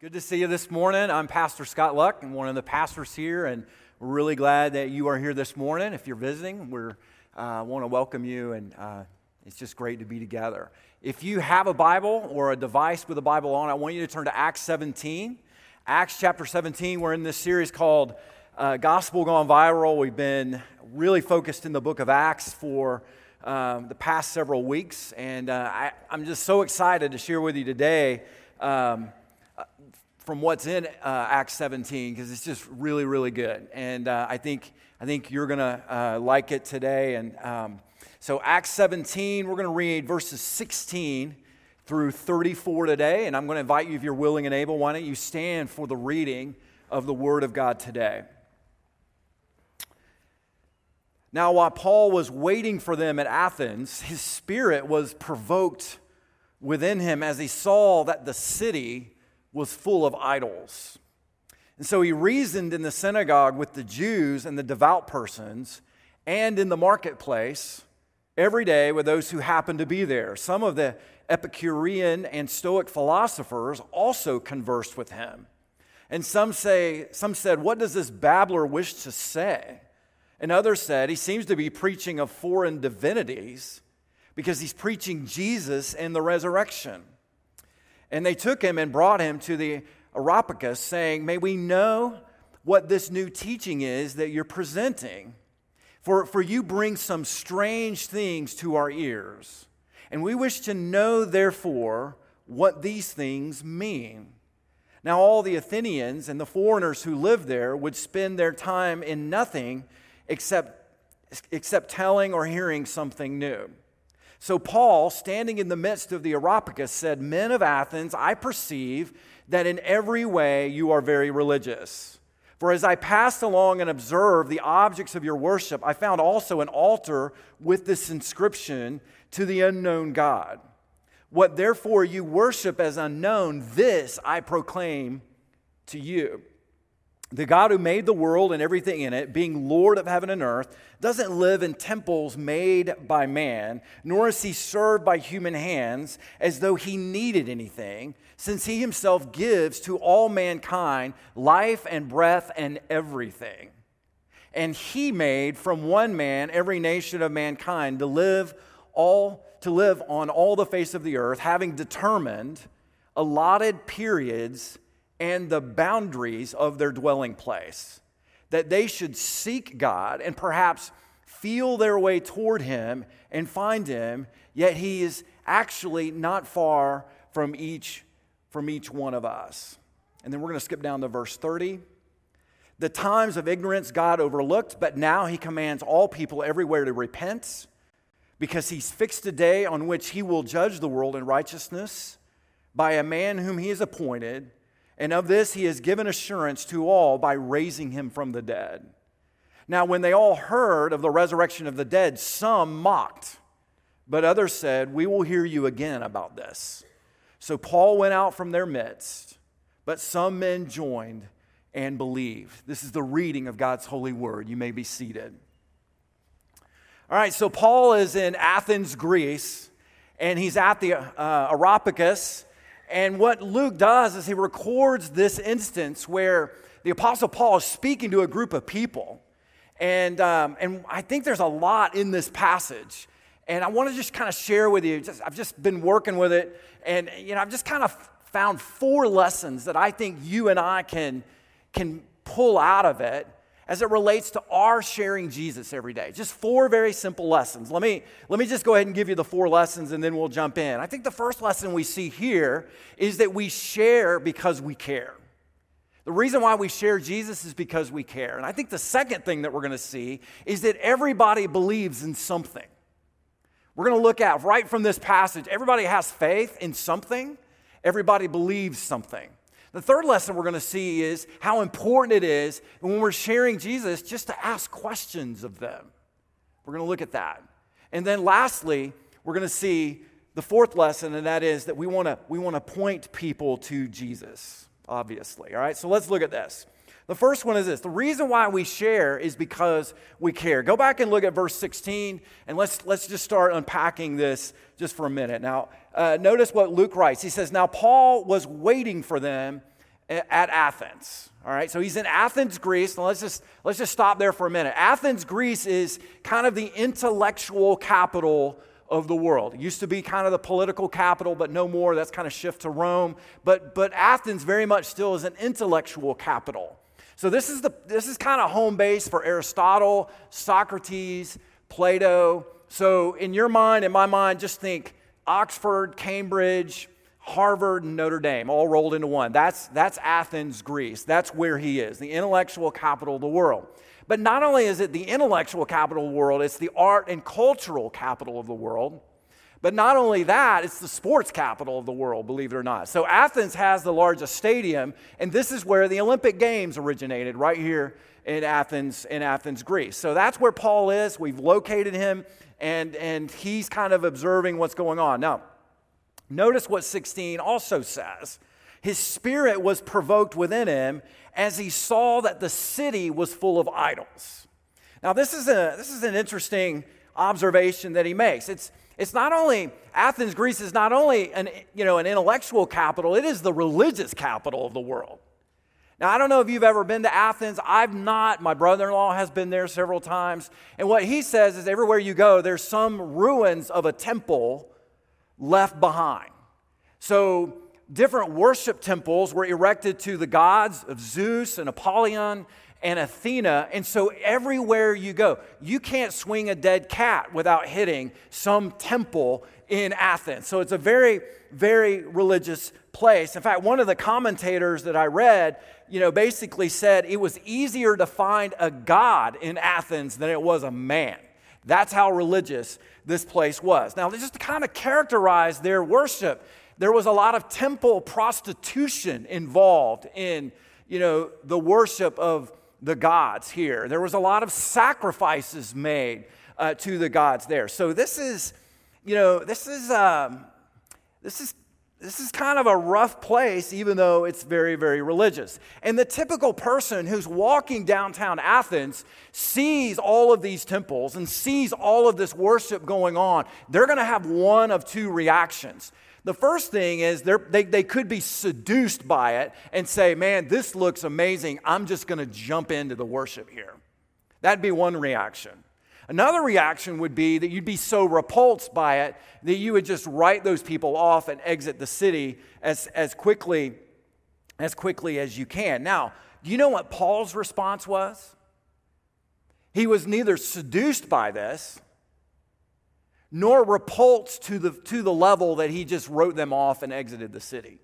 Good to see you this morning. I'm Pastor Scott Luck. I'm one of the pastors here, and we're really glad that you are here this morning. If you're visiting, we uh, want to welcome you, and uh, it's just great to be together. If you have a Bible or a device with a Bible on, I want you to turn to Acts 17. Acts chapter 17, we're in this series called uh, Gospel Gone Viral. We've been really focused in the book of Acts for um, the past several weeks, and uh, I, am just so excited to share with you today. Um, from what's in uh, Acts 17 because it's just really, really good. And uh, I, think, I think you're going to uh, like it today. And um, so, Acts 17, we're going to read verses 16 through 34 today. And I'm going to invite you, if you're willing and able, why don't you stand for the reading of the Word of God today? Now, while Paul was waiting for them at Athens, his spirit was provoked within him as he saw that the city was full of idols. And so he reasoned in the synagogue with the Jews and the devout persons and in the marketplace every day with those who happened to be there. Some of the Epicurean and Stoic philosophers also conversed with him. And some say some said, "What does this babbler wish to say?" And others said, "He seems to be preaching of foreign divinities because he's preaching Jesus and the resurrection." And they took him and brought him to the Areopagus, saying, May we know what this new teaching is that you're presenting. For, for you bring some strange things to our ears. And we wish to know, therefore, what these things mean. Now, all the Athenians and the foreigners who lived there would spend their time in nothing except, except telling or hearing something new. So, Paul, standing in the midst of the Areopagus, said, Men of Athens, I perceive that in every way you are very religious. For as I passed along and observed the objects of your worship, I found also an altar with this inscription to the unknown God. What therefore you worship as unknown, this I proclaim to you. The God who made the world and everything in it, being Lord of heaven and earth, doesn't live in temples made by man, nor is he served by human hands as though he needed anything, since he himself gives to all mankind life and breath and everything. And he made from one man every nation of mankind to live all to live on all the face of the earth, having determined allotted periods and the boundaries of their dwelling place. That they should seek God and perhaps feel their way toward Him and find Him, yet He is actually not far from each, from each one of us. And then we're going to skip down to verse 30. The times of ignorance God overlooked, but now He commands all people everywhere to repent because He's fixed a day on which He will judge the world in righteousness by a man whom He has appointed and of this he has given assurance to all by raising him from the dead. Now, when they all heard of the resurrection of the dead, some mocked, but others said, We will hear you again about this. So Paul went out from their midst, but some men joined and believed. This is the reading of God's holy word. You may be seated. All right, so Paul is in Athens, Greece, and he's at the uh, Areopagus and what Luke does is he records this instance where the Apostle Paul is speaking to a group of people. And, um, and I think there's a lot in this passage. And I want to just kind of share with you, just, I've just been working with it. And, you know, I've just kind of found four lessons that I think you and I can, can pull out of it as it relates to our sharing Jesus every day. Just four very simple lessons. Let me, let me just go ahead and give you the four lessons and then we'll jump in. I think the first lesson we see here is that we share because we care. The reason why we share Jesus is because we care. And I think the second thing that we're going to see is that everybody believes in something. We're going to look at right from this passage, everybody has faith in something, everybody believes something. The third lesson we're going to see is how important it is when we're sharing Jesus just to ask questions of them. We're going to look at that. And then lastly, we're going to see the fourth lesson, and that is that we want to we want to point people to Jesus, obviously. All right, so let's look at this. The first one is this the reason why we share is because we care. Go back and look at verse 16, and let's, let's just start unpacking this just for a minute. Now, uh, notice what Luke writes. He says, Now Paul was waiting for them at Athens. All right, so he's in Athens, Greece. And let's just let's just stop there for a minute. Athens, Greece is kind of the intellectual capital of the world. It used to be kind of the political capital, but no more. That's kind of shift to Rome. But but Athens very much still is an intellectual capital. So this is the this is kind of home base for Aristotle, Socrates, Plato. So in your mind, in my mind, just think Oxford, Cambridge, Harvard and Notre Dame all rolled into one. That's, that's Athens, Greece. That's where he is, the intellectual capital of the world. But not only is it the intellectual capital of the world, it's the art and cultural capital of the world. But not only that, it's the sports capital of the world, believe it or not. So Athens has the largest stadium, and this is where the Olympic Games originated, right here in Athens, in Athens, Greece. So that's where Paul is. We've located him, and, and he's kind of observing what's going on. Now, Notice what 16 also says. His spirit was provoked within him as he saw that the city was full of idols. Now, this is, a, this is an interesting observation that he makes. It's, it's not only, Athens, Greece is not only an, you know, an intellectual capital, it is the religious capital of the world. Now, I don't know if you've ever been to Athens. I've not. My brother in law has been there several times. And what he says is everywhere you go, there's some ruins of a temple left behind. So, different worship temples were erected to the gods of Zeus and Apollyon and Athena. And so, everywhere you go, you can't swing a dead cat without hitting some temple in Athens. So, it's a very, very religious place. In fact, one of the commentators that I read, you know, basically said it was easier to find a god in Athens than it was a man. That's how religious this place was. Now, just to kind of characterize their worship, there was a lot of temple prostitution involved in, you know, the worship of the gods here. There was a lot of sacrifices made uh, to the gods there. So this is, you know, this is um, this is this is kind of a rough place, even though it's very, very religious. And the typical person who's walking downtown Athens sees all of these temples and sees all of this worship going on. They're going to have one of two reactions. The first thing is they, they could be seduced by it and say, Man, this looks amazing. I'm just going to jump into the worship here. That'd be one reaction. Another reaction would be that you'd be so repulsed by it that you would just write those people off and exit the city as, as quickly as quickly as you can. Now, do you know what Paul's response was? He was neither seduced by this nor repulsed to the, to the level that he just wrote them off and exited the city.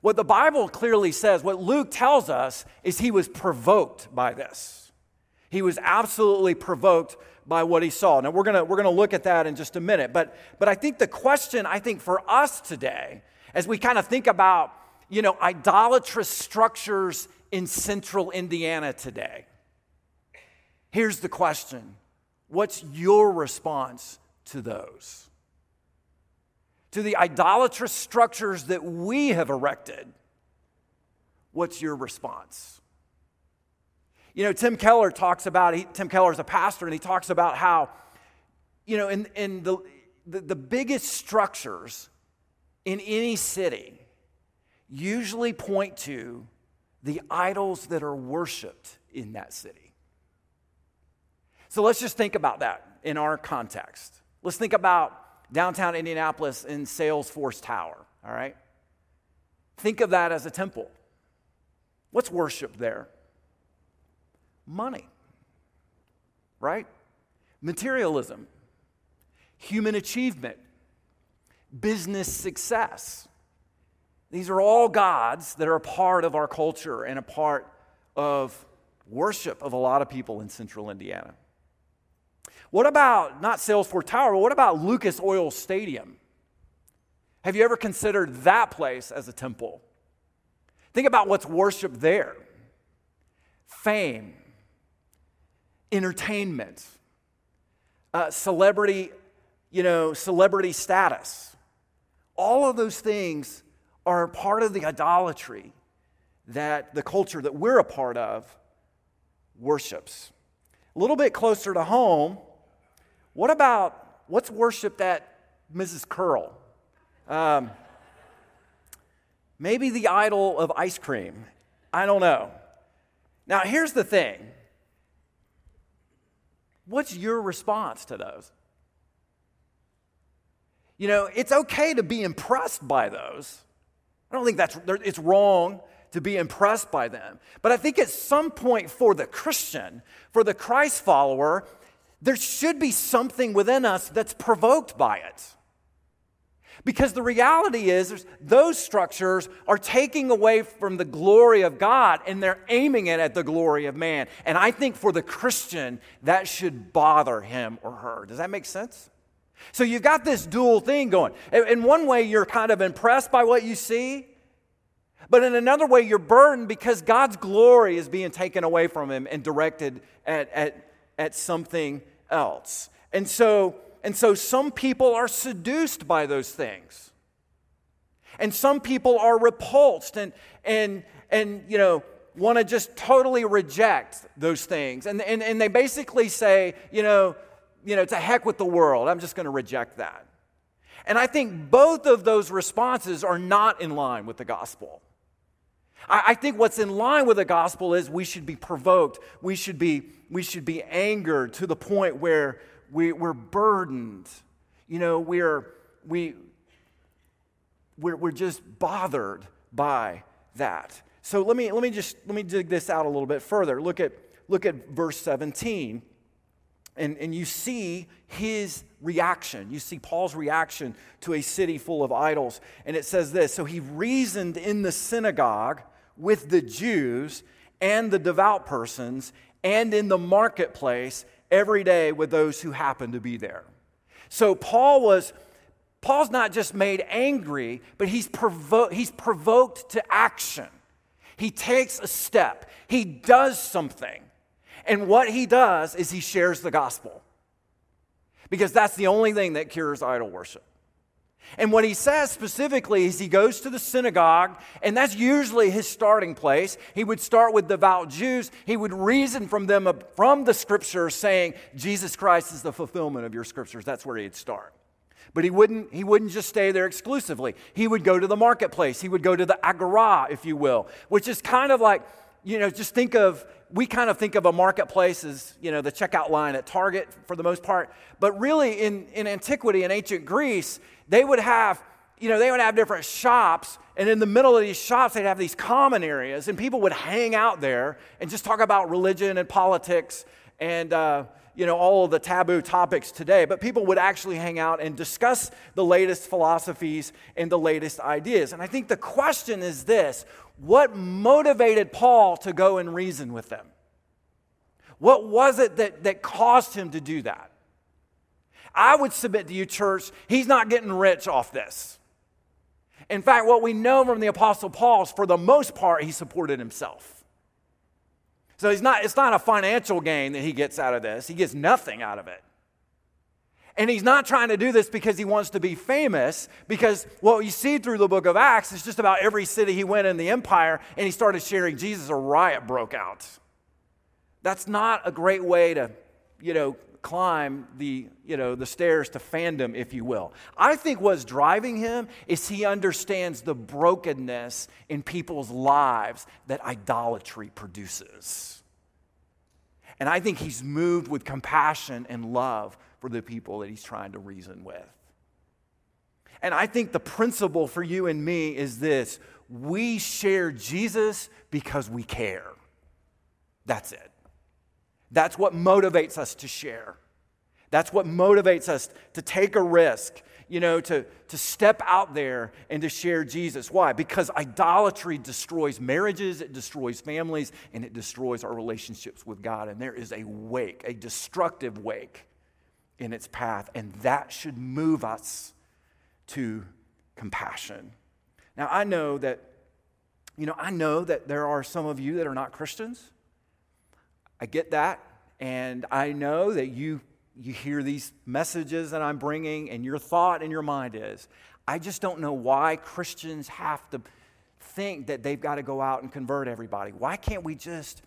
What the Bible clearly says, what Luke tells us, is he was provoked by this. He was absolutely provoked by what he saw. Now we're gonna we're gonna look at that in just a minute. But but I think the question I think for us today, as we kind of think about you know idolatrous structures in central Indiana today, here's the question: What's your response to those? To the idolatrous structures that we have erected, what's your response? You know, Tim Keller talks about, he, Tim Keller is a pastor, and he talks about how, you know, in, in the, the, the biggest structures in any city usually point to the idols that are worshiped in that city. So let's just think about that in our context. Let's think about downtown Indianapolis in Salesforce Tower, all right? Think of that as a temple. What's worship there? money, right? Materialism, human achievement, business success. These are all gods that are a part of our culture and a part of worship of a lot of people in central Indiana. What about not Salesforce Tower, but what about Lucas Oil Stadium? Have you ever considered that place as a temple? Think about what's worshiped there fame, entertainment, uh, celebrity, you know, celebrity status. All of those things are part of the idolatry that the culture that we're a part of worships. A little bit closer to home, what about what's worshiped at Mrs. Curl? Um, maybe the idol of ice cream. I don't know. Now, here's the thing what's your response to those? You know, it's okay to be impressed by those. I don't think that's it's wrong to be impressed by them. But I think at some point for the Christian, for the Christ follower, there should be something within us that's provoked by it. Because the reality is, those structures are taking away from the glory of God and they're aiming it at the glory of man. And I think for the Christian, that should bother him or her. Does that make sense? So you've got this dual thing going. In one way, you're kind of impressed by what you see, but in another way, you're burdened because God's glory is being taken away from him and directed at, at, at something else. And so, and so some people are seduced by those things. And some people are repulsed and, and, and you know, want to just totally reject those things. And, and, and they basically say, you know, you know, to heck with the world. I'm just going to reject that. And I think both of those responses are not in line with the gospel. I, think what's in line with the gospel is we should be provoked, we should be, we should be angered to the point where we, we're burdened. You know, we're, we, we're, we're just bothered by that. So let me, let me just let me dig this out a little bit further. Look at, look at verse 17 and, and you see his reaction. You see Paul's reaction to a city full of idols. And it says this So he reasoned in the synagogue with the Jews and the devout persons and in the marketplace every day with those who happened to be there. So Paul was Paul's not just made angry, but he's, provo- he's provoked to action. He takes a step. He does something. And what he does is he shares the gospel. Because that's the only thing that cures idol worship. And what he says specifically is he goes to the synagogue, and that's usually his starting place. He would start with devout Jews. He would reason from them from the scriptures, saying, Jesus Christ is the fulfillment of your scriptures. That's where he'd start. But he wouldn't, he wouldn't just stay there exclusively. He would go to the marketplace. He would go to the agora, if you will, which is kind of like, you know, just think of, we kind of think of a marketplace as, you know, the checkout line at Target for the most part. But really, in, in antiquity, in ancient Greece, they would have, you know, they would have different shops, and in the middle of these shops, they'd have these common areas, and people would hang out there and just talk about religion and politics and, uh, you know, all of the taboo topics today. But people would actually hang out and discuss the latest philosophies and the latest ideas. And I think the question is this what motivated Paul to go and reason with them? What was it that, that caused him to do that? I would submit to you, church, he's not getting rich off this. In fact, what we know from the Apostle Paul is for the most part, he supported himself. So he's not, it's not a financial gain that he gets out of this, he gets nothing out of it. And he's not trying to do this because he wants to be famous, because what you see through the book of Acts is just about every city he went in the empire and he started sharing Jesus, a riot broke out. That's not a great way to, you know, climb the, you know, the stairs to fandom, if you will. I think what's driving him is he understands the brokenness in people's lives that idolatry produces. And I think he's moved with compassion and love for the people that he's trying to reason with. And I think the principle for you and me is this we share Jesus because we care. That's it. That's what motivates us to share. That's what motivates us to take a risk, you know, to, to step out there and to share Jesus. Why? Because idolatry destroys marriages, it destroys families, and it destroys our relationships with God. And there is a wake, a destructive wake in its path. And that should move us to compassion. Now, I know that, you know, I know that there are some of you that are not Christians. I get that. And I know that you, you hear these messages that I'm bringing, and your thought in your mind is, I just don't know why Christians have to think that they've got to go out and convert everybody. Why can't we just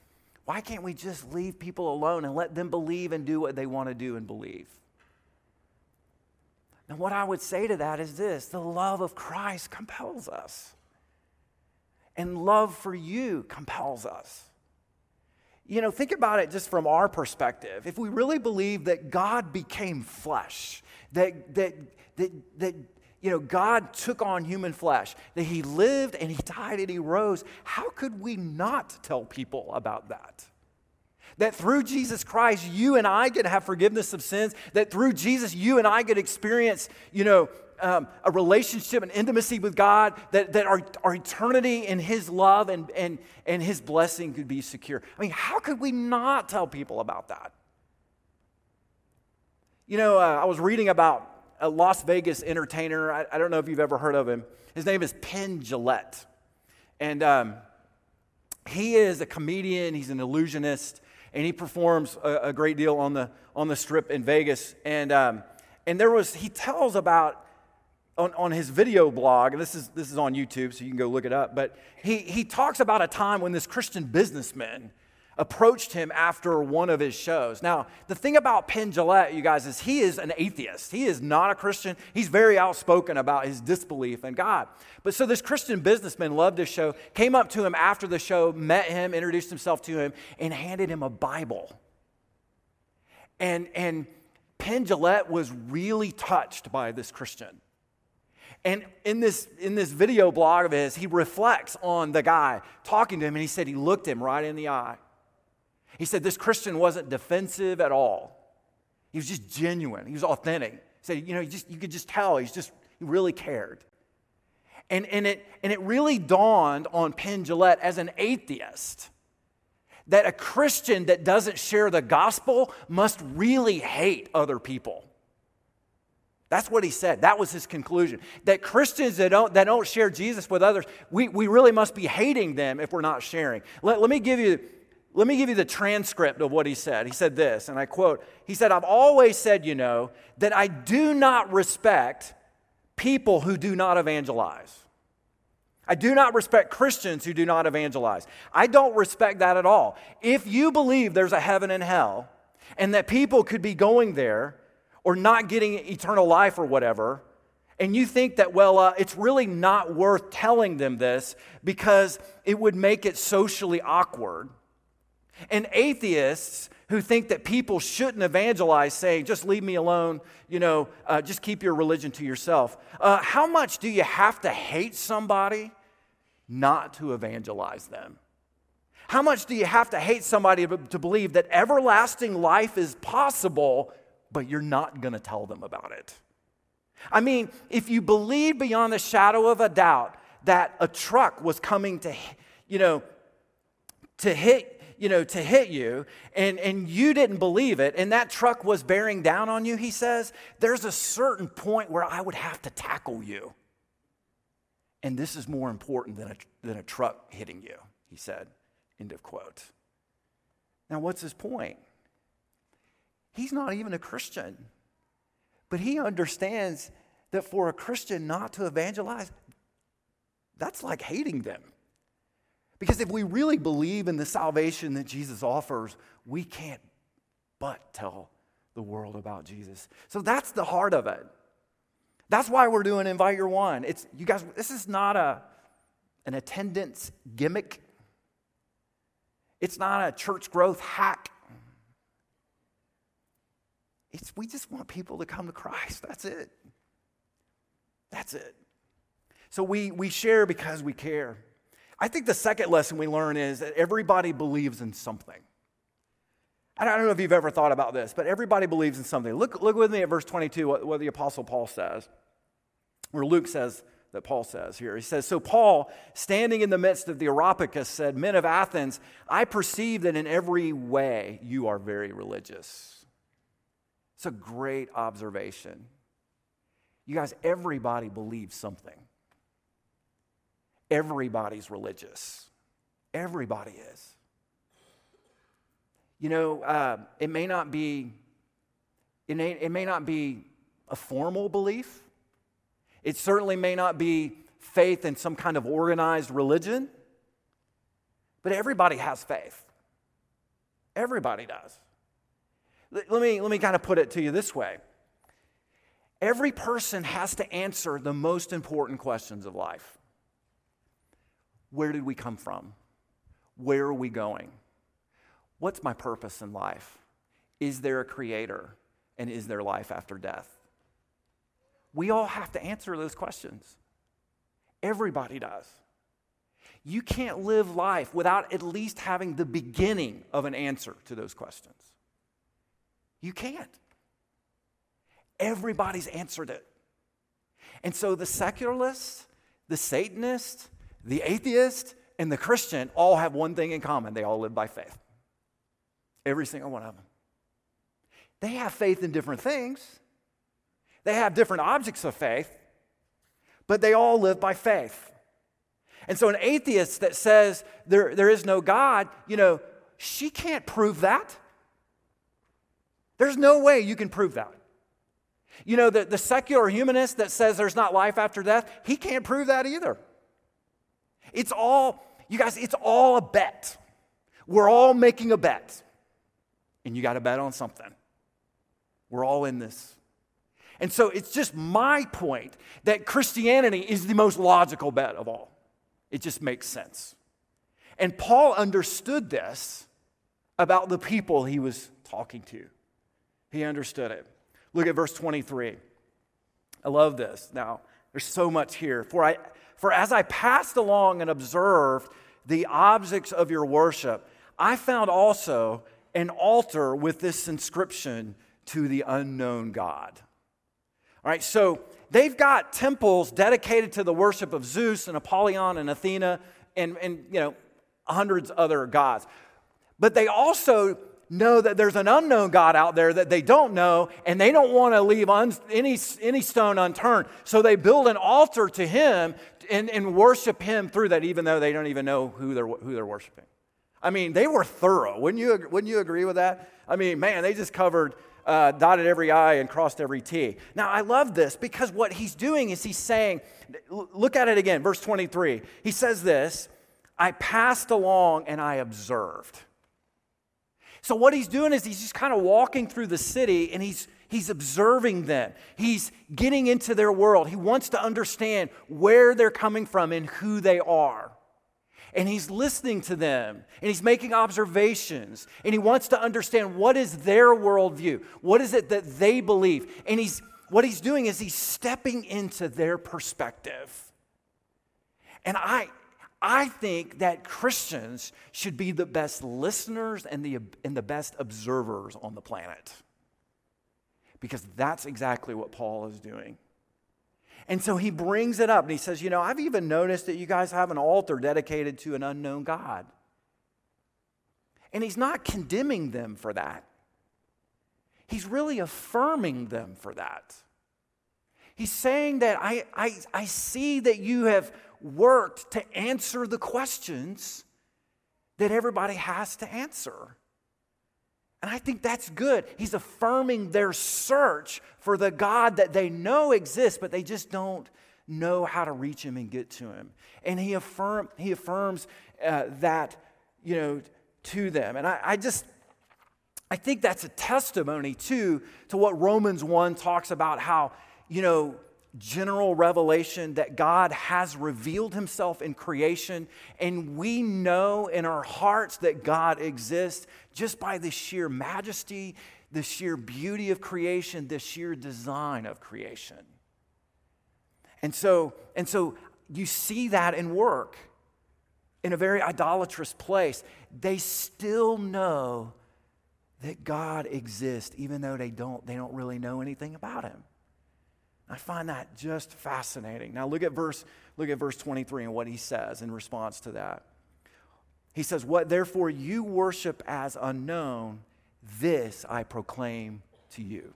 why can't we just leave people alone and let them believe and do what they want to do and believe? Now, what I would say to that is this the love of Christ compels us. and love for you compels us. You know, think about it just from our perspective. If we really believe that God became flesh, that, that, that, that you know, God took on human flesh, that he lived and he died and he rose, how could we not tell people about that? That through Jesus Christ, you and I to have forgiveness of sins. That through Jesus, you and I to experience, you know, um, a relationship and intimacy with God, that, that our, our eternity in His love and, and, and His blessing could be secure. I mean, how could we not tell people about that? You know, uh, I was reading about a Las Vegas entertainer. I, I, don't know if you've ever heard of him. His name is Penn Jillette. And um, he is a comedian, he's an illusionist, and he performs a, a great deal on the, on the strip in Vegas. And, um, and there was, he tells about on, on his video blog, and this is, this is on YouTube, so you can go look it up, but he, he talks about a time when this Christian businessman approached him after one of his shows. Now, the thing about Penn Jillette, you guys, is he is an atheist. He is not a Christian. He's very outspoken about his disbelief in God. But so this Christian businessman loved his show, came up to him after the show, met him, introduced himself to him, and handed him a Bible. And, and Penn Jillette was really touched by this Christian. And in this, in this video blog of his, he reflects on the guy talking to him, and he said he looked him right in the eye. He said this Christian wasn't defensive at all. He was just genuine. He was authentic. He said, you know, you, just, you could just tell he's just, he really cared. And, and, it, and it really dawned on Penn Jillette as an atheist that a Christian that doesn't share the gospel must really hate other people. That's what he said. That was his conclusion. That Christians that don't, that don't share Jesus with others, we, we really must be hating them if we're not sharing. Let, let, me give you, let me give you the transcript of what he said. He said this, and I quote He said, I've always said, you know, that I do not respect people who do not evangelize. I do not respect Christians who do not evangelize. I don't respect that at all. If you believe there's a heaven and hell, and that people could be going there, or not getting eternal life or whatever, and you think that, well, uh, it's really not worth telling them this because it would make it socially awkward. And atheists who think that people shouldn't evangelize, saying, just leave me alone, you know, uh, just keep your religion to yourself. Uh, how much do you have to hate somebody not to evangelize them? How much do you have to hate somebody to believe that everlasting life is possible but you're not going to tell them about it. I mean, if you believe beyond the shadow of a doubt that a truck was coming to, you know, to hit, you know, to hit you, and, and you didn't believe it, and that truck was bearing down on you, he says, there's a certain point where I would have to tackle you. And this is more important than a, than a truck hitting you, he said. End of quote. Now, what's his point? He's not even a Christian. But he understands that for a Christian not to evangelize, that's like hating them. Because if we really believe in the salvation that Jesus offers, we can't but tell the world about Jesus. So that's the heart of it. That's why we're doing Invite Your One. It's you guys, this is not a an attendance gimmick. It's not a church growth hack. It's, we just want people to come to Christ. That's it. That's it. So we, we share because we care. I think the second lesson we learn is that everybody believes in something. I don't know if you've ever thought about this, but everybody believes in something. Look, look with me at verse 22, what, what the Apostle Paul says, where Luke says that Paul says here. He says, So Paul, standing in the midst of the Areopagus, said, Men of Athens, I perceive that in every way you are very religious. It's a great observation. You guys, everybody believes something. Everybody's religious. Everybody is. You know, uh, it may not be, it may, it may not be a formal belief. It certainly may not be faith in some kind of organized religion, but everybody has faith. Everybody does. Let me, let me kind of put it to you this way every person has to answer the most important questions of life. Where did we come from? Where are we going? What's my purpose in life? Is there a creator? And is there life after death? We all have to answer those questions. Everybody does. You can't live life without at least having the beginning of an answer to those questions. You can't. Everybody's answered it. And so the secularist, the Satanist, the atheist, and the Christian all have one thing in common they all live by faith. Every single one of them. They have faith in different things, they have different objects of faith, but they all live by faith. And so, an atheist that says there, there is no God, you know, she can't prove that. There's no way you can prove that. You know, the, the secular humanist that says there's not life after death, he can't prove that either. It's all, you guys, it's all a bet. We're all making a bet. And you got to bet on something. We're all in this. And so it's just my point that Christianity is the most logical bet of all. It just makes sense. And Paul understood this about the people he was talking to. He understood it. Look at verse 23. I love this. Now, there's so much here. For, I, for as I passed along and observed the objects of your worship, I found also an altar with this inscription to the unknown God. All right, so they've got temples dedicated to the worship of Zeus and Apollyon and Athena and, and you know, hundreds other gods. But they also know that there's an unknown God out there that they don't know, and they don't want to leave un- any, any stone unturned. So they build an altar to him and, and worship him through that, even though they don't even know who they're, who they're worshiping. I mean, they were thorough. Wouldn't you, wouldn't you agree with that? I mean, man, they just covered, uh, dotted every I and crossed every T. Now, I love this because what he's doing is he's saying, look at it again, verse 23. He says this I passed along and I observed. So, what he's doing is he's just kind of walking through the city and he's, he's observing them. He's getting into their world. He wants to understand where they're coming from and who they are. And he's listening to them and he's making observations and he wants to understand what is their worldview? What is it that they believe? And he's, what he's doing is he's stepping into their perspective. And I, I think that Christians should be the best listeners and the, and the best observers on the planet. Because that's exactly what Paul is doing. And so he brings it up and he says, You know, I've even noticed that you guys have an altar dedicated to an unknown God. And he's not condemning them for that, he's really affirming them for that. He's saying that I, I, I see that you have worked to answer the questions that everybody has to answer. And I think that's good. He's affirming their search for the God that they know exists, but they just don't know how to reach him and get to him. And he, affirm, he affirms uh, that, you know, to them. And I, I just, I think that's a testimony too to what Romans 1 talks about how, you know, general revelation that God has revealed himself in creation, and we know in our hearts that God exists just by the sheer majesty, the sheer beauty of creation, the sheer design of creation. And so, and so you see that in work in a very idolatrous place. They still know that God exists, even though they don't, they don't really know anything about him. I find that just fascinating. Now look at verse look at verse 23 and what he says in response to that. He says, "What therefore you worship as unknown, this I proclaim to you."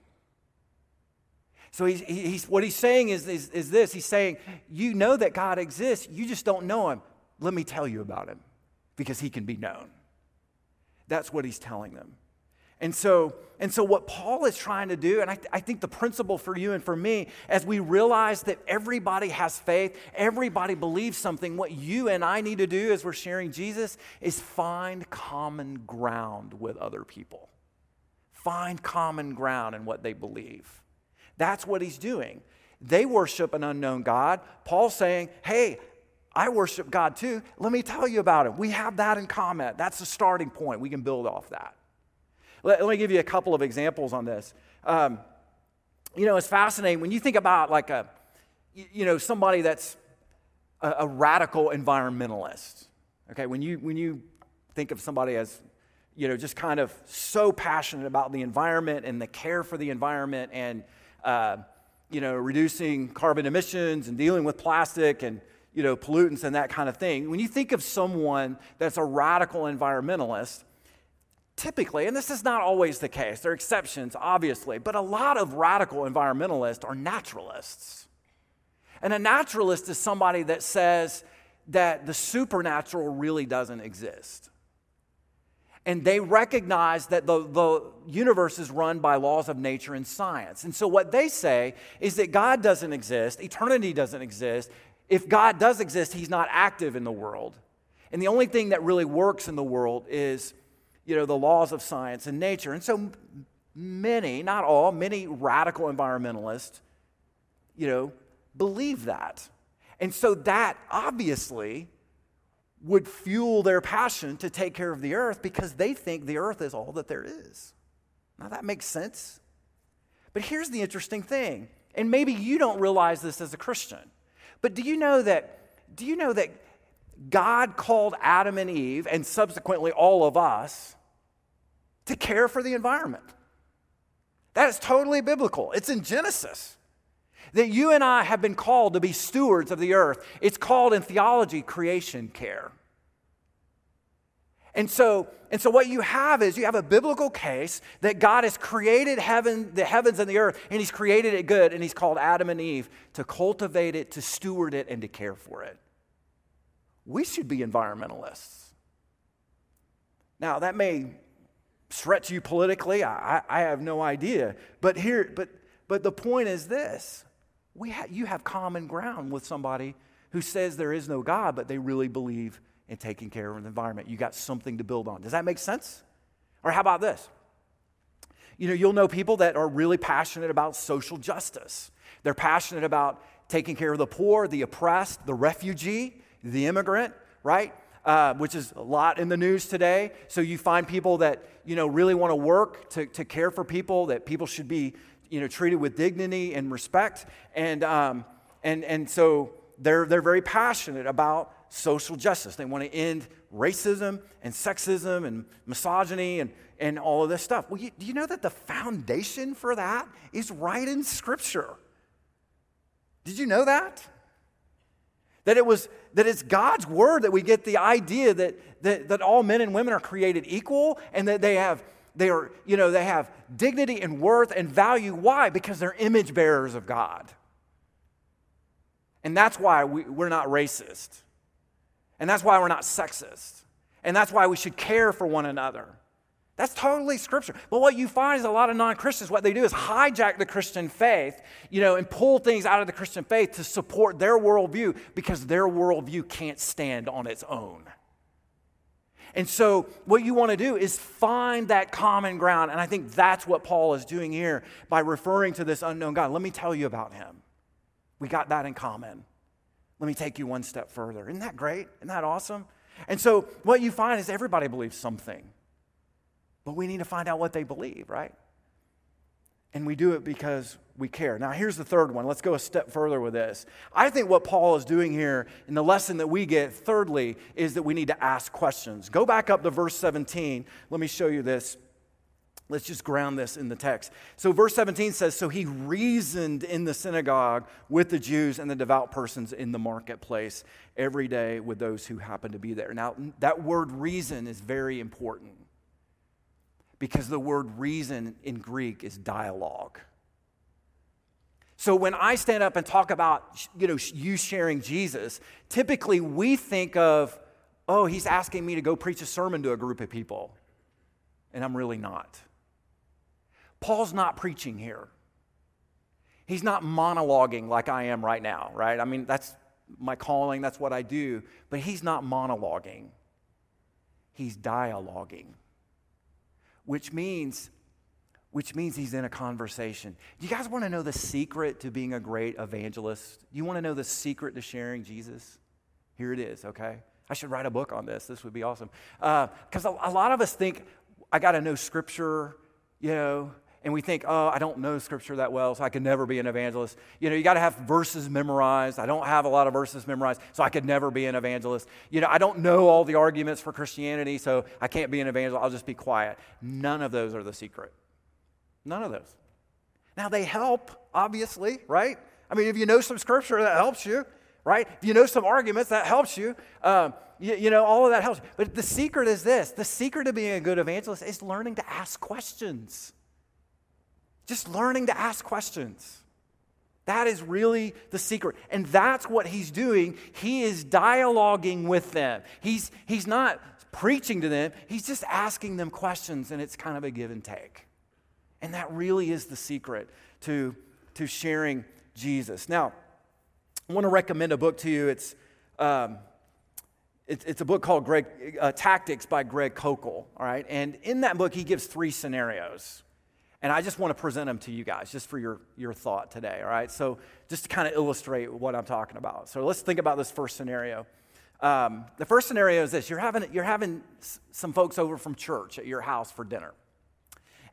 So he's, he's, what he's saying is, is, is this He's saying, You know that God exists, you just don't know him. Let me tell you about him because he can be known. That's what he's telling them. And so, and so what Paul is trying to do, and I, th- I, think the principle for you and for me, as we realize that everybody has faith, everybody believes something, what you and I need to do as we're sharing Jesus is find common ground with other people. Find common ground in what they believe. That's what he's doing. They worship an unknown God. Paul's saying, hey, I worship God too. Let me tell you about him. We have that in common. That's the starting point. We can build off that. Let, let me give you a couple of examples on this. Um, you know, it's fascinating when you think about like a, you know, somebody that's a, a radical environmentalist. Okay, when you when you think of somebody as you know, just kind of so passionate about the environment and the care for the environment and, uh, you know, reducing carbon emissions and dealing with plastic and, you know, pollutants and that kind of thing. When you think of someone that's a radical environmentalist, typically, and this is not always the case, there are exceptions, obviously, but a lot of radical environmentalists are naturalists. And a naturalist is somebody that says that the supernatural really doesn't exist. And they recognize that the, the universe is run by laws of nature and science. And so, what they say is that God doesn't exist, eternity doesn't exist. If God does exist, He's not active in the world. And the only thing that really works in the world is, you know, the laws of science and nature. And so, many, not all, many radical environmentalists, you know, believe that. And so, that obviously would fuel their passion to take care of the earth because they think the earth is all that there is. Now that makes sense. But here's the interesting thing, and maybe you don't realize this as a Christian. But do you know that do you know that God called Adam and Eve and subsequently all of us to care for the environment? That is totally biblical. It's in Genesis that you and I have been called to be stewards of the earth. It's called in theology creation care. And so, and so what you have is you have a biblical case that God has created heaven, the heavens and the earth, and He's created it good, and He's called Adam and Eve to cultivate it, to steward it, and to care for it. We should be environmentalists. Now, that may stretch you politically. I, I have no idea. But here, but but the point is this we ha- you have common ground with somebody who says there is no God, but they really believe in taking care of the environment. You got something to build on. Does that make sense? Or how about this? You know, you'll know people that are really passionate about social justice. They're passionate about taking care of the poor, the oppressed, the refugee, the immigrant, right? Uh, which is a lot in the news today. So you find people that, you know, really want to work to, care for people, that people should be you know, treated with dignity and respect. And, um, and, and so they're, they're very passionate about social justice. They want to end racism and sexism and misogyny and, and all of this stuff. Well, you, do you know that the foundation for that is right in Scripture? Did you know that? That it was that it's God's word that we get the idea that, that, that all men and women are created equal and that they have they are, you know, they have dignity and worth and value. Why? Because they're image bearers of God. And that's why we, we're not racist. And that's why we're not sexist. And that's why we should care for one another. That's totally scripture. But what you find is a lot of non Christians, what they do is hijack the Christian faith, you know, and pull things out of the Christian faith to support their worldview because their worldview can't stand on its own. And so, what you want to do is find that common ground. And I think that's what Paul is doing here by referring to this unknown God. Let me tell you about him. We got that in common. Let me take you one step further. Isn't that great? Isn't that awesome? And so, what you find is everybody believes something, but we need to find out what they believe, right? And we do it because we care. Now, here's the third one. Let's go a step further with this. I think what Paul is doing here, and the lesson that we get, thirdly, is that we need to ask questions. Go back up to verse 17. Let me show you this. Let's just ground this in the text. So, verse 17 says So he reasoned in the synagogue with the Jews and the devout persons in the marketplace every day with those who happened to be there. Now, that word reason is very important because the word reason in Greek is dialogue. So when I stand up and talk about you know you sharing Jesus, typically we think of oh he's asking me to go preach a sermon to a group of people. And I'm really not. Paul's not preaching here. He's not monologuing like I am right now, right? I mean, that's my calling, that's what I do, but he's not monologuing. He's dialoguing which means which means he's in a conversation. Do you guys want to know the secret to being a great evangelist? Do you want to know the secret to sharing Jesus? Here it is, okay? I should write a book on this. This would be awesome. Because uh, a, a lot of us think, I got to know scripture, you know, and we think, oh, I don't know scripture that well, so I could never be an evangelist. You know, you got to have verses memorized. I don't have a lot of verses memorized, so I could never be an evangelist. You know, I don't know all the arguments for Christianity, so I can't be an evangelist. I'll just be quiet. None of those are the secret. None of those. Now, they help, obviously, right? I mean, if you know some scripture, that helps you, right? If you know some arguments, that helps you. Um, you, you know, all of that helps. But the secret is this the secret of being a good evangelist is learning to ask questions. Just learning to ask questions. That is really the secret. And that's what he's doing. He is dialoguing with them. He's, he's not preaching to them, he's just asking them questions, and it's kind of a give and take. And that really is the secret to, to sharing Jesus. Now, I want to recommend a book to you. It's, um, it's, it's, a book called Greg, uh, Tactics by Greg Koukl, all right? And in that book, he gives three scenarios. And I just want to present them to you guys, just for your, your thought today, all right? So, just to kind of illustrate what I'm talking about. So, let's think about this first scenario. Um, the first scenario is this you're having, you're having some folks over from church at your house for dinner.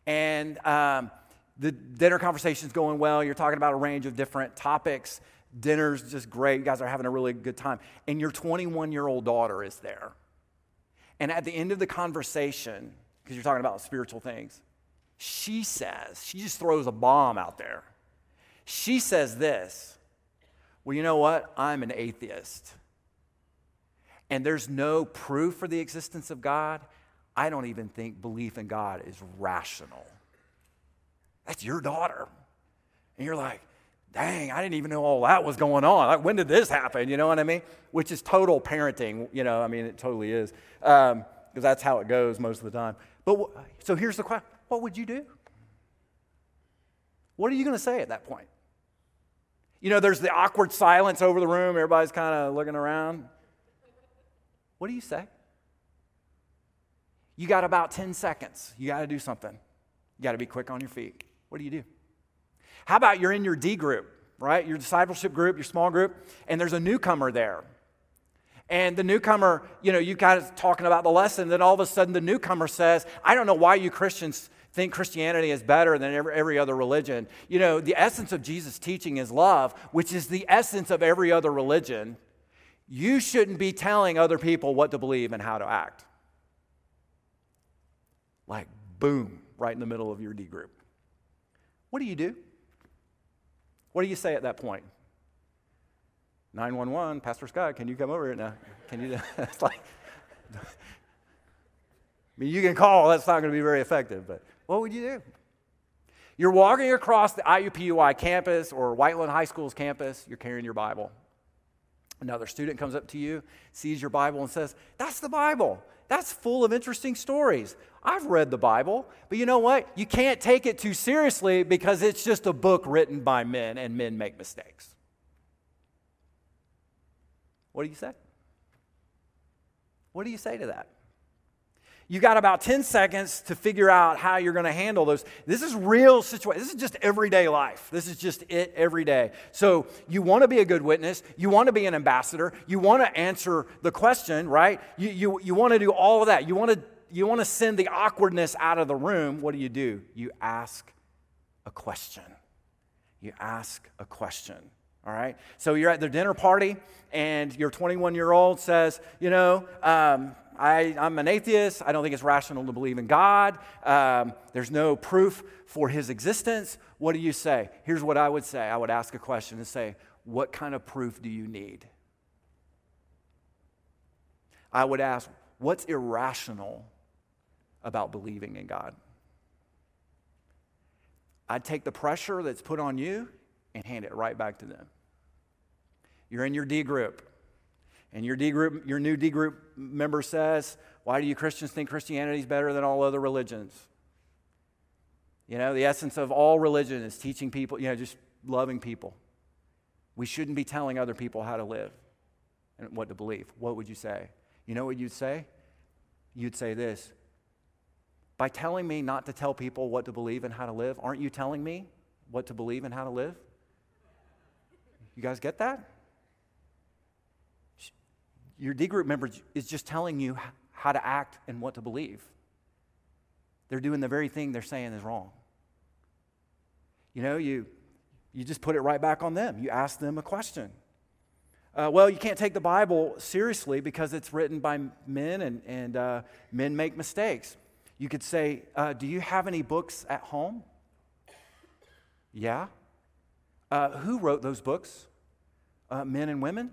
And um, the dinner conversation is going well. You're talking about a range of different topics. Dinner's just great. You guys are having a really good time. And your 21 year old daughter is there. And at the end of the conversation, because you're talking about spiritual things, she says, she just throws a bomb out there. She says this Well, you know what? I'm an atheist. And there's no proof for the existence of God. I don't even think belief in God is rational. That's your daughter. And you're like, dang, I didn't even know all that was going on. Like, when did this happen? You know what I mean? Which is total parenting. You know, I mean, it totally is. Because um, that's how it goes most of the time. But so here's the question what would you do? What are you going to say at that point? You know, there's the awkward silence over the room, everybody's kind of looking around. What do you say? You got about 10 seconds. You got to do something. You got to be quick on your feet. What do you do? How about you're in your D group, right? Your discipleship group, your small group, and there's a newcomer there. And the newcomer, you know, you guys talking about the lesson, then all of a sudden the newcomer says, I don't know why you Christians think Christianity is better than every, other religion. You know, the essence of Jesus' teaching is love, which is the essence of every other religion. You shouldn't be telling other people what to believe and how to act. Like, boom, right in the middle of your D group. What do you do? What do you say at that point? 911, Pastor Scott, can you come over here now? Can you? it's like, I mean, you can call, that's not going to be very effective, but what would you do? You're walking across the IUPUI campus or Whiteland High School's campus, you're carrying your Bible. Another student comes up to you, sees your Bible, and says, That's the Bible. That's full of interesting stories. I've read the Bible, but you know what? You can't take it too seriously because it's just a book written by men, and men make mistakes. What do you say? What do you say to that? You got about 10 seconds to figure out how you're going to handle those. This is real situation. This is just everyday life. This is just it every day. So you want to be a good witness. You want to be an ambassador. You want to answer the question, right? You, you, you want to do all of that. You want to, you want to send the awkwardness out of the room. What do you do? You ask a question. You ask a question. All right? So you're at the dinner party, and your 21 year old says, You know, um, I, am an atheist. I don't think it's rational to believe in God. Um, there's no proof for his existence. What do you say? Here's what I would say I would ask a question and say, What kind of proof do you need? I would ask, What's irrational about believing in God? I'd take the pressure that's put on you and hand it right back to them. You're in your D group. And your D group, your new D group member says, Why do you Christians think Christianity is better than all other religions? You know, the essence of all religion is teaching people, you know, just loving people. We shouldn't be telling other people how to live and what to believe. What would you say? You know what you'd say? You'd say this By telling me not to tell people what to believe and how to live, aren't you telling me what to believe and how to live? You guys get that? Your D group member is just telling you how to act and what to believe. They're doing the very thing they're saying is wrong. You know, you, you just put it right back on them. You ask them a question. Uh, well, you can't take the Bible seriously because it's written by men and, and uh, men make mistakes. You could say, uh, Do you have any books at home? Yeah. Uh, who wrote those books? Uh, men and women?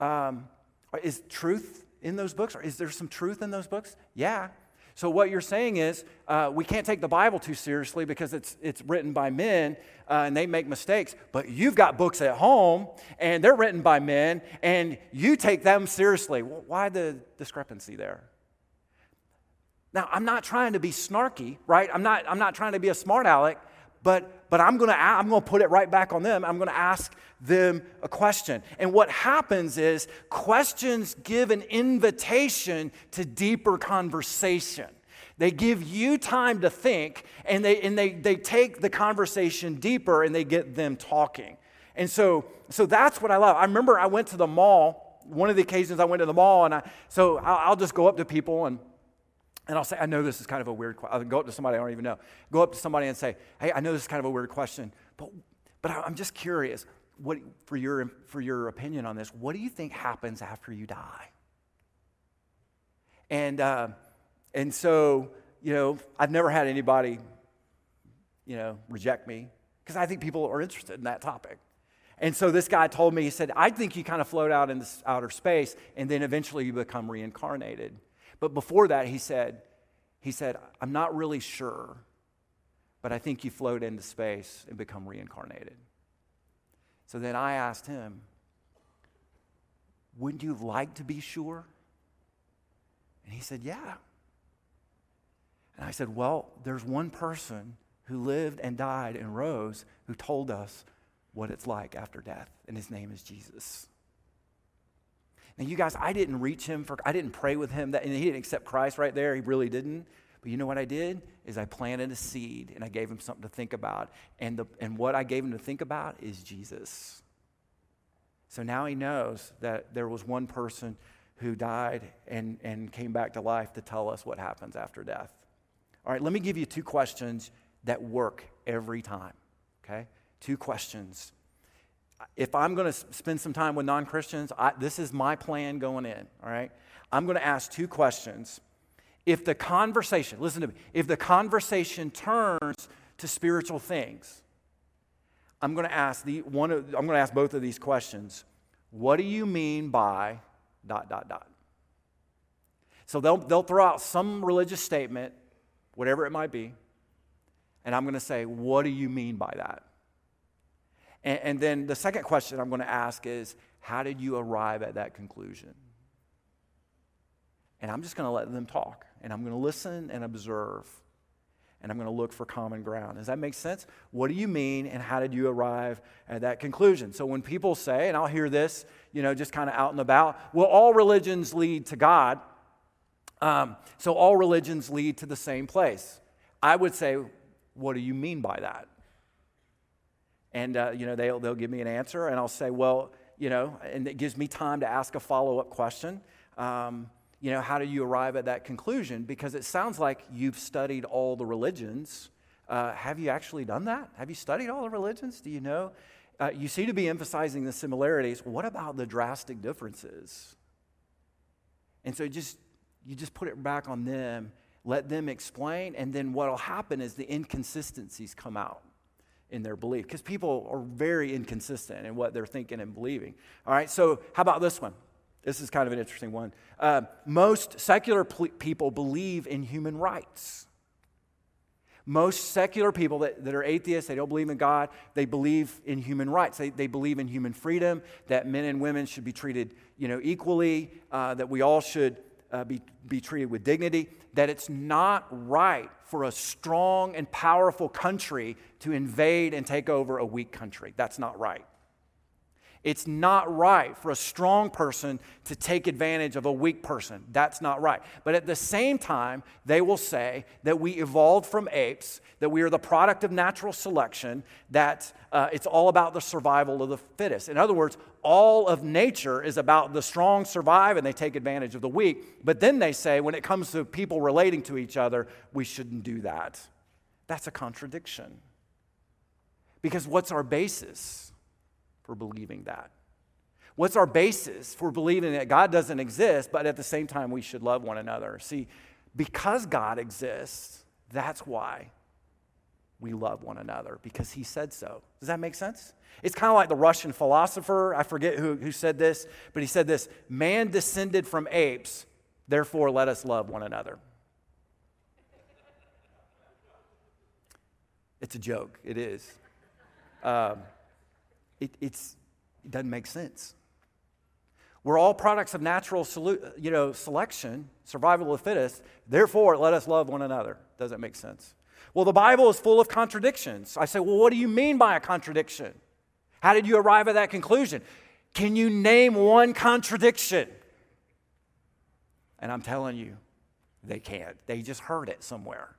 Um, is truth in those books? Or is there some truth in those books? Yeah. So, what you're saying is, uh, we can't take the Bible too seriously because it's, it's written by men uh, and they make mistakes. But you've got books at home and they're written by men and you take them seriously. Well, why the discrepancy there? Now, I'm not trying to be snarky, right? I'm not, I'm not trying to be a smart aleck but, but I'm going to I'm going to put it right back on them. I'm going to ask them a question. And what happens is questions give an invitation to deeper conversation. They give you time to think, and they, and they, they take the conversation deeper and they get them talking. And so, so that's what I love. I remember I went to the mall, one of the occasions I went to the mall, and I, so I'll, I'll just go up to people and and I'll say, I know this is kind of a weird question. I'll go up to somebody I don't even know. Go up to somebody and say, Hey, I know this is kind of a weird question, but, but I'm just curious what, for, your, for your opinion on this. What do you think happens after you die? And, uh, and so, you know, I've never had anybody, you know, reject me because I think people are interested in that topic. And so this guy told me, he said, I think you kind of float out in this outer space and then eventually you become reincarnated. But before that, he said, he said, I'm not really sure, but I think you float into space and become reincarnated. So then I asked him, Wouldn't you like to be sure? And he said, Yeah. And I said, Well, there's one person who lived and died and rose who told us what it's like after death, and his name is Jesus. Now, you guys, I didn't reach him for, I didn't pray with him that, and he didn't accept Christ right there. He really didn't. But you know what I did? Is I planted a seed and I gave him something to think about. And, the, and what I gave him to think about is Jesus. So now he knows that there was one person who died and, and came back to life to tell us what happens after death. All right, let me give you two questions that work every time. Okay? Two questions if I'm going to spend some time with non Christians, this is my plan going in, all right? I'm going to ask two questions. If the conversation, listen to me, if the conversation turns to spiritual things, I'm going to ask the one of, I'm going to ask both of these questions. What do you mean by dot dot dot? So they'll they'll throw out some religious statement, whatever it might be, and I'm going to say, what do you mean by that? And, and then the second question I'm going to ask is how did you arrive at that conclusion? And I'm just going to let them talk. And I'm going to listen and observe. And I'm going to look for common ground. Does that make sense? What do you mean, and how did you arrive at that conclusion? So when people say, and I'll hear this, you know, just kind of out and about, well, all religions lead to God. Um, so all religions lead to the same place. I would say, what do you mean by that? And uh, you know they'll, they'll give me an answer and i'll say well you know and it gives me time to ask a follow-up question. Um, you know how do you arrive at that conclusion? Because it sounds like you've studied all the religions. Uh, have you actually done that? Have you studied all the religions? Do you know? Uh, you seem to be emphasizing the similarities. What about the drastic differences? And so just you just put it back on them let them explain and then what will happen is the inconsistencies come out in their belief because people are very inconsistent in what they're thinking and believing. All right, so how about this one? This is kind of an interesting one. Uh, most secular people believe in human rights. Most secular people that, that are atheists, they don't believe in God, they believe in human rights. They, they believe in human freedom, that men and women should be treated you know, equally, uh, that we all should uh, be, be treated with dignity, that it's not right for a strong and powerful country to invade and take over a weak country. That's not right. It's not right for a strong person to take advantage of a weak person. That's not right. But at the same time, they will say that we evolved from apes, that we are the product of natural selection, that uh, it's all about the survival of the fittest. In other words, all of nature is about the strong survive and they take advantage of the weak. But then they say when it comes to people relating to each other, we shouldn't do that. That's a contradiction. Because what's our basis? For believing that? What's our basis for believing that God doesn't exist, but at the same time we should love one another? See, because God exists, that's why we love one another, because He said so. Does that make sense? It's kind of like the Russian philosopher, I forget who, who said this, but he said this Man descended from apes, therefore let us love one another. It's a joke, it is. Um, it, it's, it doesn't make sense. We're all products of natural solu- you know, selection, survival of the fittest. Therefore, let us love one another. Doesn't make sense. Well, the Bible is full of contradictions. I say, well, what do you mean by a contradiction? How did you arrive at that conclusion? Can you name one contradiction? And I'm telling you, they can't. They just heard it somewhere.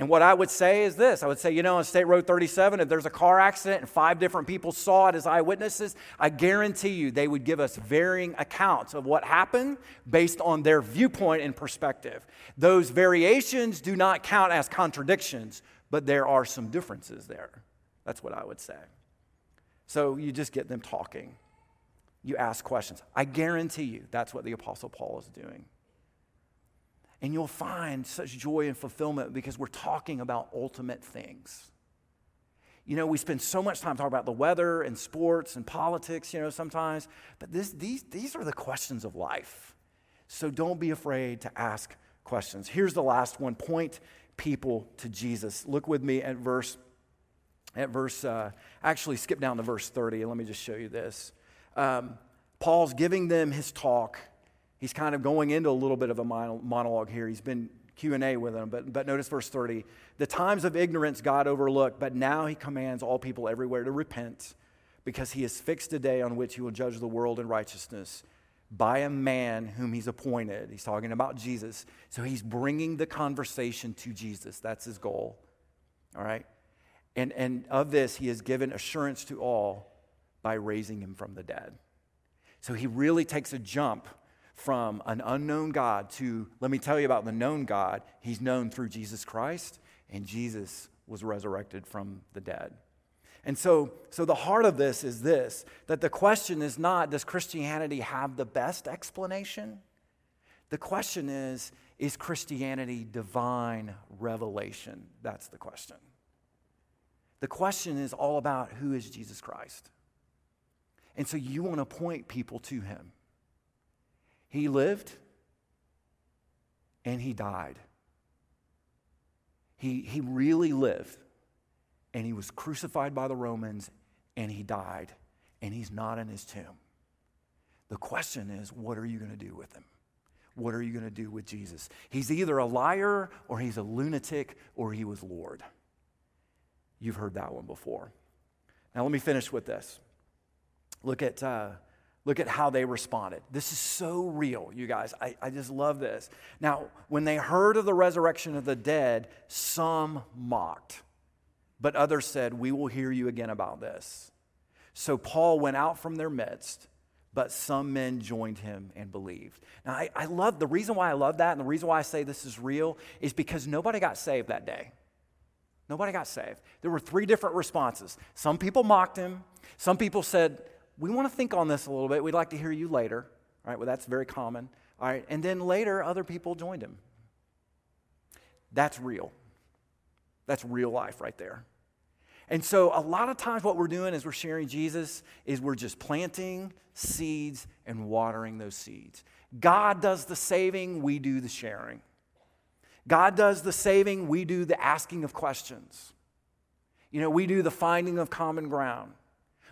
And what I would say is this I would say, you know, on State Road 37, if there's a car accident and five different people saw it as eyewitnesses, I guarantee you they would give us varying accounts of what happened based on their viewpoint and perspective. Those variations do not count as contradictions, but there are some differences there. That's what I would say. So you just get them talking, you ask questions. I guarantee you that's what the Apostle Paul is doing. And you'll find such joy and fulfillment because we're talking about ultimate things. You know, we spend so much time talking about the weather and sports and politics, you know, sometimes, but this, these, these are the questions of life. So don't be afraid to ask questions. Here's the last one point people to Jesus. Look with me at verse, at verse, uh, actually skip down to verse 30, and let me just show you this. Um, Paul's giving them his talk he's kind of going into a little bit of a monologue here. He's been Q&A with them, but, but notice verse 30. The times of ignorance God overlooked, but now he commands all people everywhere to repent because he has fixed a day on which he will judge the world in righteousness by a man whom he's appointed. He's talking about Jesus. So he's bringing the conversation to Jesus. That's his goal. All right? And, and of this, he has given assurance to all by raising him from the dead. So he really takes a jump from an unknown God to, let me tell you about the known God. He's known through Jesus Christ, and Jesus was resurrected from the dead. And so, so the heart of this is this that the question is not, does Christianity have the best explanation? The question is, is Christianity divine revelation? That's the question. The question is all about who is Jesus Christ. And so you want to point people to him. He lived and he died. He, he really lived and he was crucified by the Romans and he died and he's not in his tomb. The question is, what are you going to do with him? What are you going to do with Jesus? He's either a liar or he's a lunatic or he was Lord. You've heard that one before. Now, let me finish with this. Look at uh, Look at how they responded. This is so real, you guys. I, I just love this. Now, when they heard of the resurrection of the dead, some mocked, but others said, We will hear you again about this. So Paul went out from their midst, but some men joined him and believed. Now, I, I love the reason why I love that and the reason why I say this is real is because nobody got saved that day. Nobody got saved. There were three different responses. Some people mocked him, some people said, we want to think on this a little bit. We'd like to hear you later. All right, well, that's very common. All right, and then later, other people joined him. That's real. That's real life right there. And so, a lot of times, what we're doing as we're sharing Jesus is we're just planting seeds and watering those seeds. God does the saving, we do the sharing. God does the saving, we do the asking of questions. You know, we do the finding of common ground.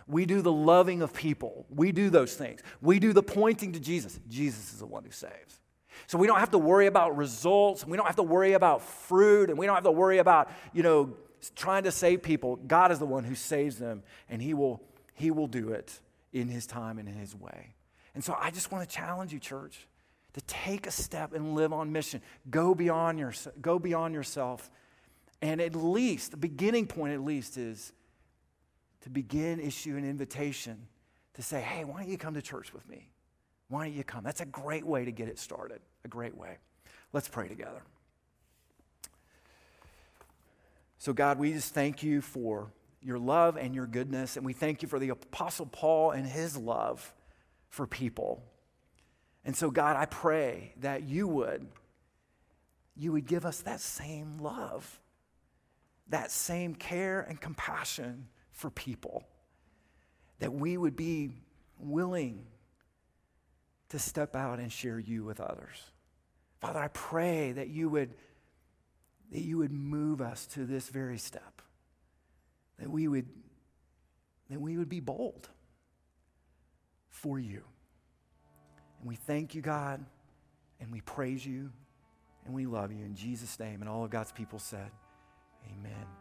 We do the loving of people. We do those things. We do the pointing to Jesus. Jesus is the one who saves. So we don't have to worry about results. We don't have to worry about fruit. And we don't have to worry about, you know, trying to save people. God is the one who saves them, and He will, he will do it in his time and in his way. And so I just want to challenge you, church, to take a step and live on mission. Go beyond, your, go beyond yourself. And at least, the beginning point at least is to begin issue an invitation to say, hey, why don't you come to church with me? Why don't you come? That's a great way to get it started. A great way. Let's pray together. So, God, we just thank you for your love and your goodness, and we thank you for the Apostle Paul and his love for people. And so, God, I pray that you would, you would give us that same love, that same care and compassion for people, that we would be willing to step out and share you with others. Father, I pray that you would that you would move us to this very step. That we would that we would be bold for you. And we thank you, God, and we praise you, and we love you in Jesus' name. And all of God's people said, Amen.